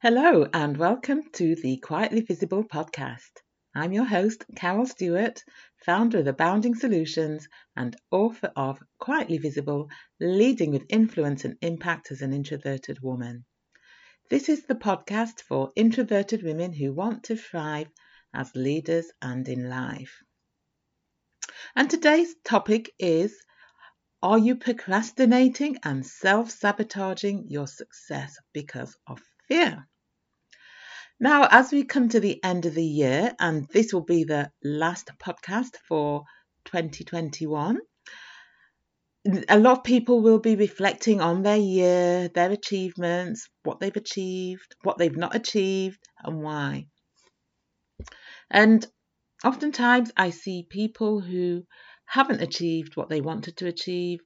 Hello, and welcome to the Quietly Visible podcast. I'm your host, Carol Stewart, founder of Abounding Solutions and author of Quietly Visible Leading with Influence and Impact as an Introverted Woman. This is the podcast for introverted women who want to thrive as leaders and in life. And today's topic is Are you procrastinating and self sabotaging your success because of fear? Now, as we come to the end of the year, and this will be the last podcast for 2021, a lot of people will be reflecting on their year, their achievements, what they've achieved, what they've not achieved, and why. And oftentimes I see people who haven't achieved what they wanted to achieve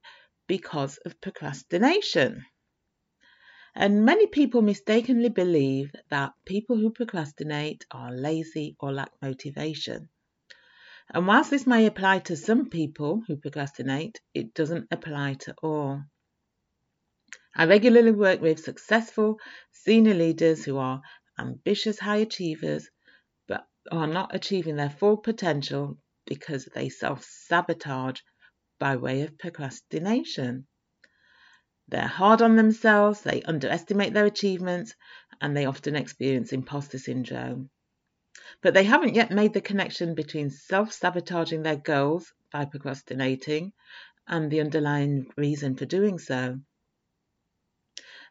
because of procrastination. And many people mistakenly believe that people who procrastinate are lazy or lack motivation. And whilst this may apply to some people who procrastinate, it doesn't apply to all. I regularly work with successful senior leaders who are ambitious high achievers but are not achieving their full potential because they self sabotage by way of procrastination. They're hard on themselves, they underestimate their achievements, and they often experience imposter syndrome. But they haven't yet made the connection between self sabotaging their goals by procrastinating and the underlying reason for doing so.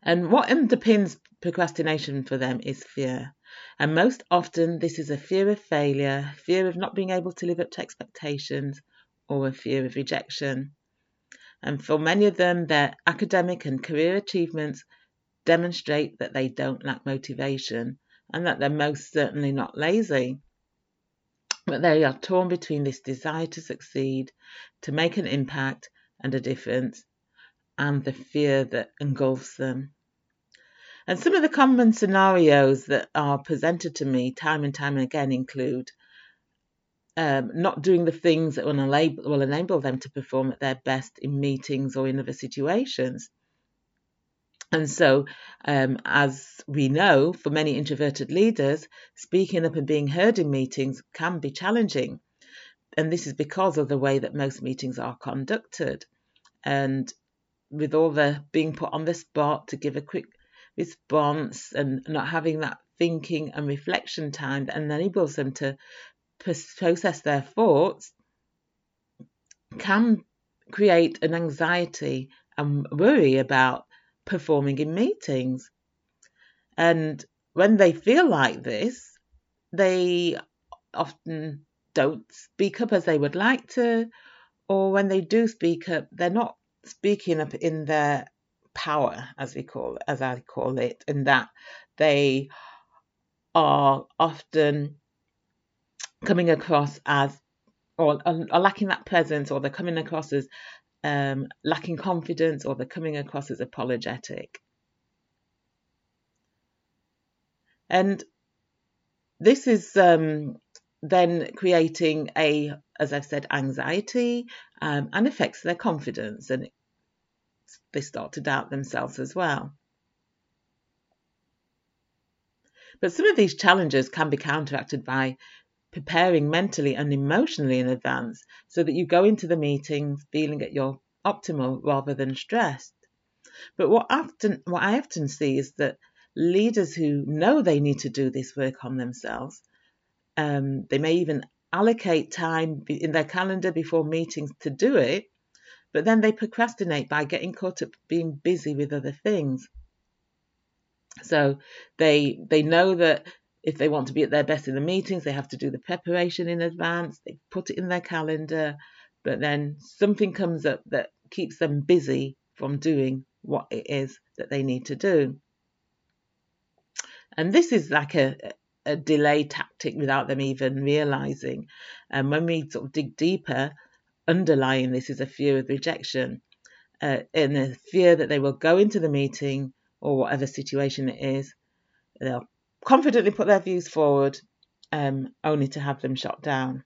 And what underpins procrastination for them is fear. And most often, this is a fear of failure, fear of not being able to live up to expectations, or a fear of rejection and for many of them, their academic and career achievements demonstrate that they don't lack motivation and that they're most certainly not lazy. But they are torn between this desire to succeed, to make an impact and a difference, and the fear that engulfs them. And some of the common scenarios that are presented to me time and time again include um, not doing the things that will enable, will enable them to perform at their best in meetings or in other situations. And so, um, as we know, for many introverted leaders, speaking up and being heard in meetings can be challenging. And this is because of the way that most meetings are conducted. And with all the being put on the spot to give a quick response and not having that thinking and reflection time that enables them to process their thoughts can create an anxiety and worry about performing in meetings. And when they feel like this, they often don't speak up as they would like to, or when they do speak up, they're not speaking up in their power, as we call as I call it, in that they are often coming across as or, lacking that presence or they're coming across as um, lacking confidence or they're coming across as apologetic. And this is um, then creating a, as I've said, anxiety um, and affects their confidence and they start to doubt themselves as well. But some of these challenges can be counteracted by preparing mentally and emotionally in advance so that you go into the meetings feeling at your optimal rather than stressed. But what often what I often see is that leaders who know they need to do this work on themselves, um, they may even allocate time in their calendar before meetings to do it, but then they procrastinate by getting caught up being busy with other things. So they they know that if they want to be at their best in the meetings, they have to do the preparation in advance. They put it in their calendar, but then something comes up that keeps them busy from doing what it is that they need to do. And this is like a, a delay tactic without them even realizing. And when we sort of dig deeper, underlying this is a fear of rejection uh, and a fear that they will go into the meeting or whatever situation it is. They'll confidently put their views forward um, only to have them shot down.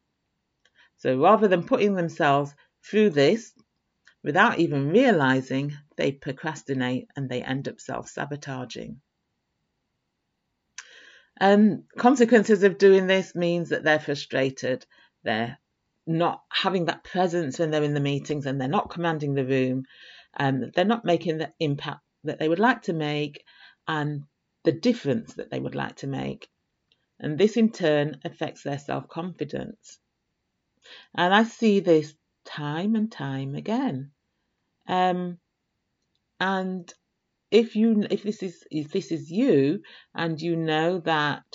So rather than putting themselves through this without even realizing, they procrastinate and they end up self sabotaging. And consequences of doing this means that they're frustrated. They're not having that presence when they're in the meetings and they're not commanding the room and they're not making the impact that they would like to make and the difference that they would like to make. And this in turn affects their self confidence. And I see this time and time again. Um, and if you if this is if this is you and you know that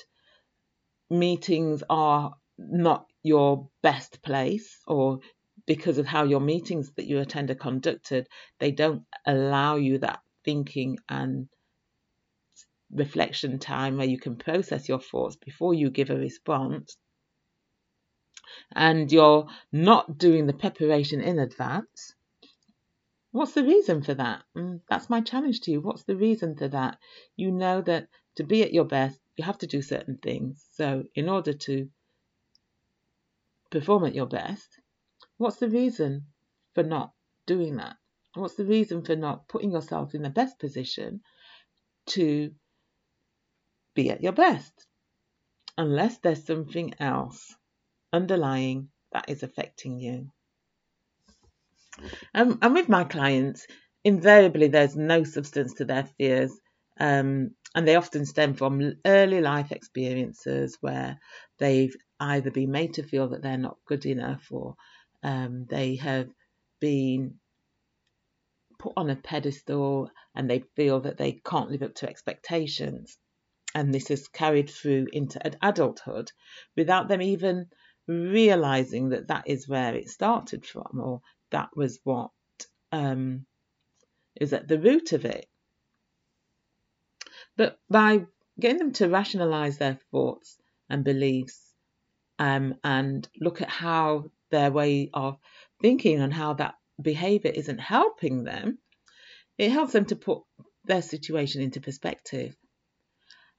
meetings are not your best place or because of how your meetings that you attend are conducted they don't allow you that thinking and reflection time where you can process your thoughts before you give a response and you're not doing the preparation in advance What's the reason for that? Mm, that's my challenge to you. What's the reason for that? You know that to be at your best, you have to do certain things. So, in order to perform at your best, what's the reason for not doing that? What's the reason for not putting yourself in the best position to be at your best? Unless there's something else underlying that is affecting you. Um, and with my clients, invariably there's no substance to their fears. Um, and they often stem from early life experiences where they've either been made to feel that they're not good enough or um, they have been put on a pedestal and they feel that they can't live up to expectations. And this is carried through into adulthood without them even realizing that that is where it started from or that was what um, is at the root of it. But by getting them to rationalize their thoughts and beliefs um, and look at how their way of thinking and how that behavior isn't helping them, it helps them to put their situation into perspective.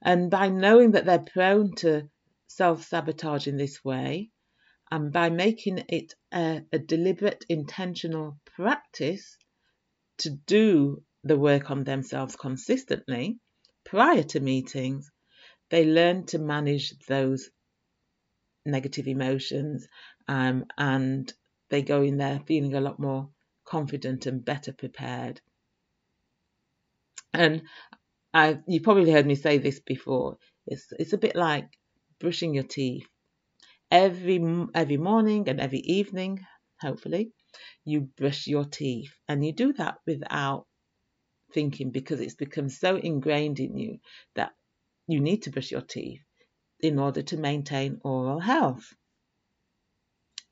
And by knowing that they're prone to self sabotage in this way, and by making it a, a deliberate, intentional practice to do the work on themselves consistently prior to meetings, they learn to manage those negative emotions um, and they go in there feeling a lot more confident and better prepared. And I, you probably heard me say this before. It's it's a bit like brushing your teeth every every morning and every evening, hopefully, you brush your teeth, and you do that without thinking because it's become so ingrained in you that you need to brush your teeth in order to maintain oral health.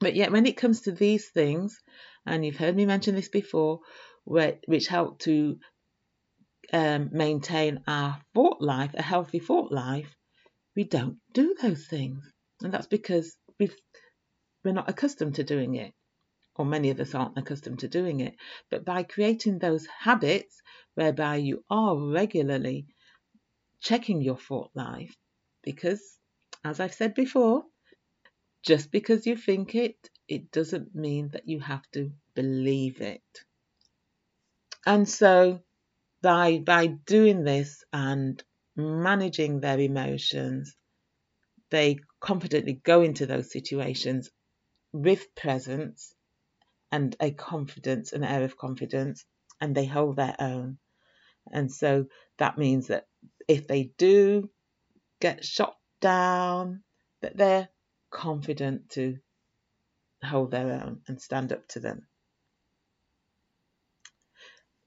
But yet, when it comes to these things, and you've heard me mention this before, where, which help to um, maintain our thought life, a healthy thought life, we don't do those things. And that's because we've, we're not accustomed to doing it, or many of us aren't accustomed to doing it. But by creating those habits whereby you are regularly checking your thought life, because as I've said before, just because you think it, it doesn't mean that you have to believe it. And so by by doing this and managing their emotions, they confidently go into those situations with presence and a confidence, an air of confidence, and they hold their own. And so that means that if they do get shot down, that they're confident to hold their own and stand up to them.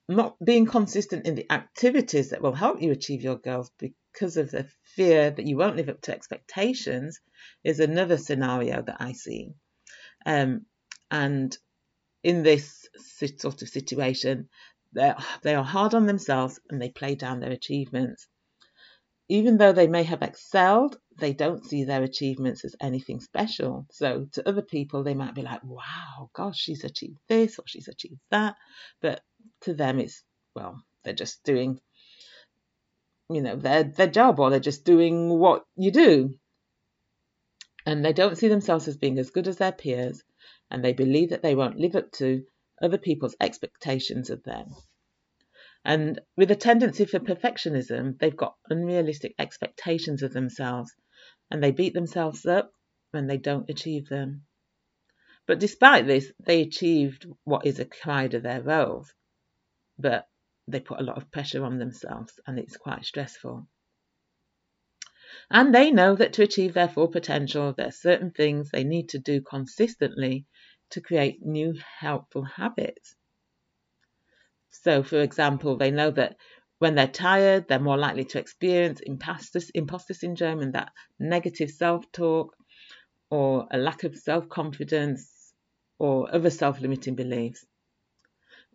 Not being consistent in the activities that will help you achieve your goals because of the fear that you won't live up to expectations is another scenario that I see. Um, and in this sort of situation, they are hard on themselves and they play down their achievements. Even though they may have excelled, they don't see their achievements as anything special. So to other people, they might be like, wow, gosh, she's achieved this or she's achieved that. But to them, it's, well, they're just doing you know their their job or they're just doing what you do and they don't see themselves as being as good as their peers and they believe that they won't live up to other people's expectations of them And with a tendency for perfectionism, they've got unrealistic expectations of themselves and they beat themselves up when they don't achieve them. But despite this, they achieved what is a required of their roles. But they put a lot of pressure on themselves and it's quite stressful. And they know that to achieve their full potential, there are certain things they need to do consistently to create new helpful habits. So, for example, they know that when they're tired, they're more likely to experience imposter, imposter syndrome and that negative self talk or a lack of self confidence or other self limiting beliefs.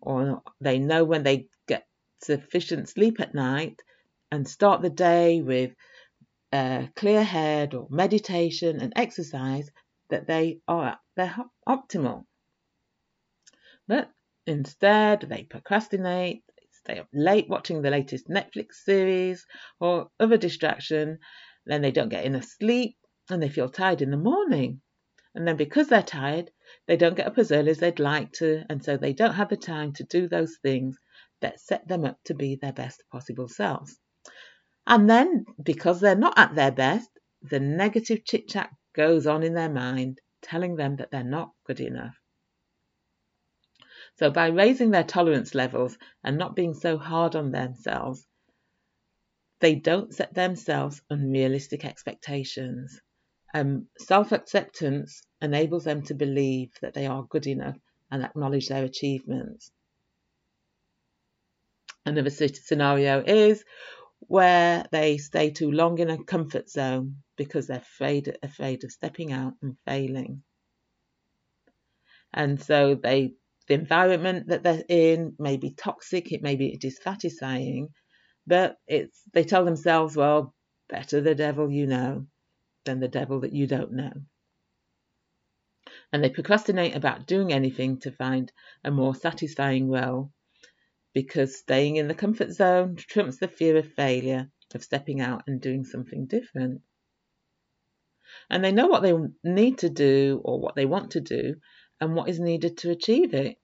Or they know when they get sufficient sleep at night and start the day with a clear head or meditation and exercise that they are their optimal. But instead, they procrastinate, they stay up late watching the latest Netflix series or other distraction, then they don't get enough sleep and they feel tired in the morning. And then because they're tired, they don't get up as early as they'd like to, and so they don't have the time to do those things that set them up to be their best possible selves. And then, because they're not at their best, the negative chit chat goes on in their mind, telling them that they're not good enough. So, by raising their tolerance levels and not being so hard on themselves, they don't set themselves unrealistic expectations. Um, Self acceptance enables them to believe that they are good enough and acknowledge their achievements. Another scenario is where they stay too long in a comfort zone because they're afraid afraid of stepping out and failing. And so they the environment that they're in may be toxic, it may be dissatisfying, but it's they tell themselves, well, better the devil you know than the devil that you don't know. And they procrastinate about doing anything to find a more satisfying role because staying in the comfort zone trumps the fear of failure, of stepping out and doing something different. And they know what they need to do or what they want to do and what is needed to achieve it.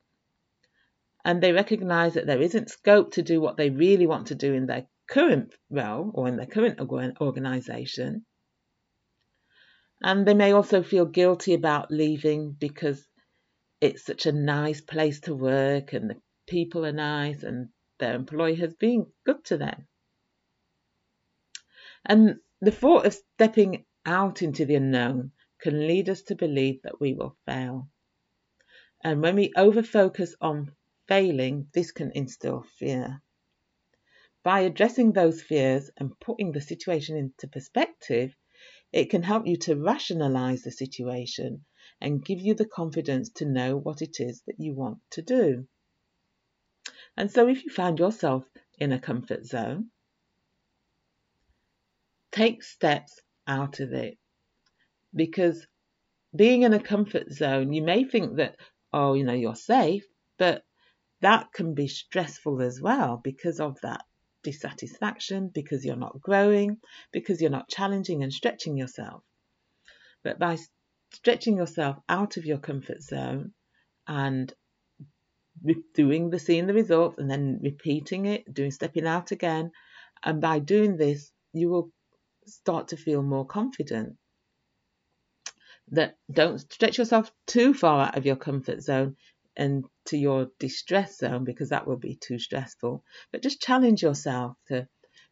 And they recognize that there isn't scope to do what they really want to do in their current role or in their current organization. And they may also feel guilty about leaving because it's such a nice place to work and the people are nice and their employer has been good to them. And the thought of stepping out into the unknown can lead us to believe that we will fail. And when we overfocus on failing, this can instill fear. By addressing those fears and putting the situation into perspective, it can help you to rationalize the situation and give you the confidence to know what it is that you want to do. And so if you find yourself in a comfort zone, take steps out of it. Because being in a comfort zone, you may think that, oh, you know, you're safe, but that can be stressful as well because of that dissatisfaction, because you're not growing, because you're not challenging and stretching yourself. But by stretching yourself out of your comfort zone and doing the seeing the results and then repeating it, doing stepping out again. And by doing this, you will start to feel more confident. That don't stretch yourself too far out of your comfort zone and to your distress zone because that will be too stressful. But just challenge yourself to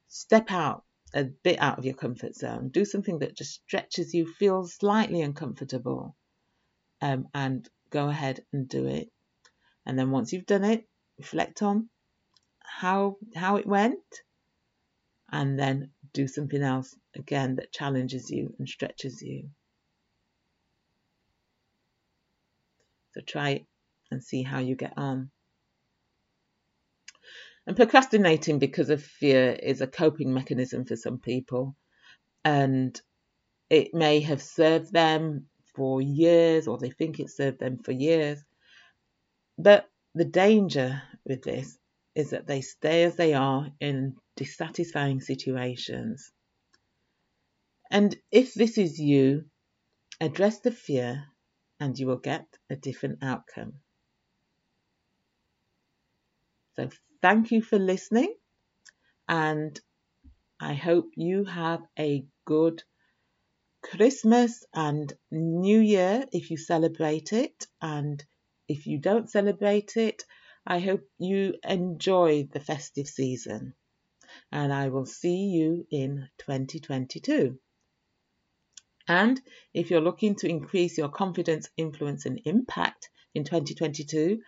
step out a bit out of your comfort zone. Do something that just stretches you, feels slightly uncomfortable, um, and go ahead and do it. And then once you've done it, reflect on how how it went and then do something else again that challenges you and stretches you. So try and see how you get on. And procrastinating because of fear is a coping mechanism for some people. And it may have served them for years, or they think it served them for years. But the danger with this is that they stay as they are in dissatisfying situations. And if this is you, address the fear and you will get a different outcome. So thank you for listening, and I hope you have a good Christmas and New Year if you celebrate it, and if you don't celebrate it, I hope you enjoy the festive season. And I will see you in 2022. And if you're looking to increase your confidence, influence, and impact in 2022,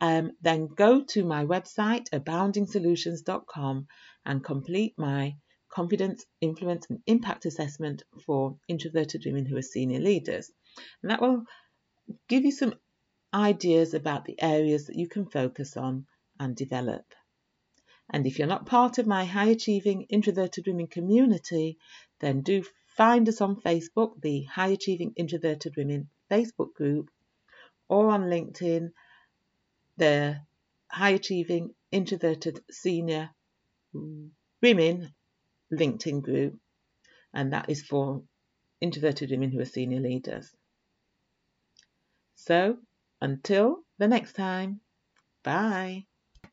um, then go to my website, aboundingsolutions.com, and complete my confidence, influence, and impact assessment for introverted women who are senior leaders. And that will give you some ideas about the areas that you can focus on and develop. And if you're not part of my high achieving introverted women community, then do find us on Facebook, the High Achieving Introverted Women Facebook group, or on LinkedIn, the High Achieving Introverted Senior Women LinkedIn group, and that is for introverted women who are senior leaders. So, until the next time, bye.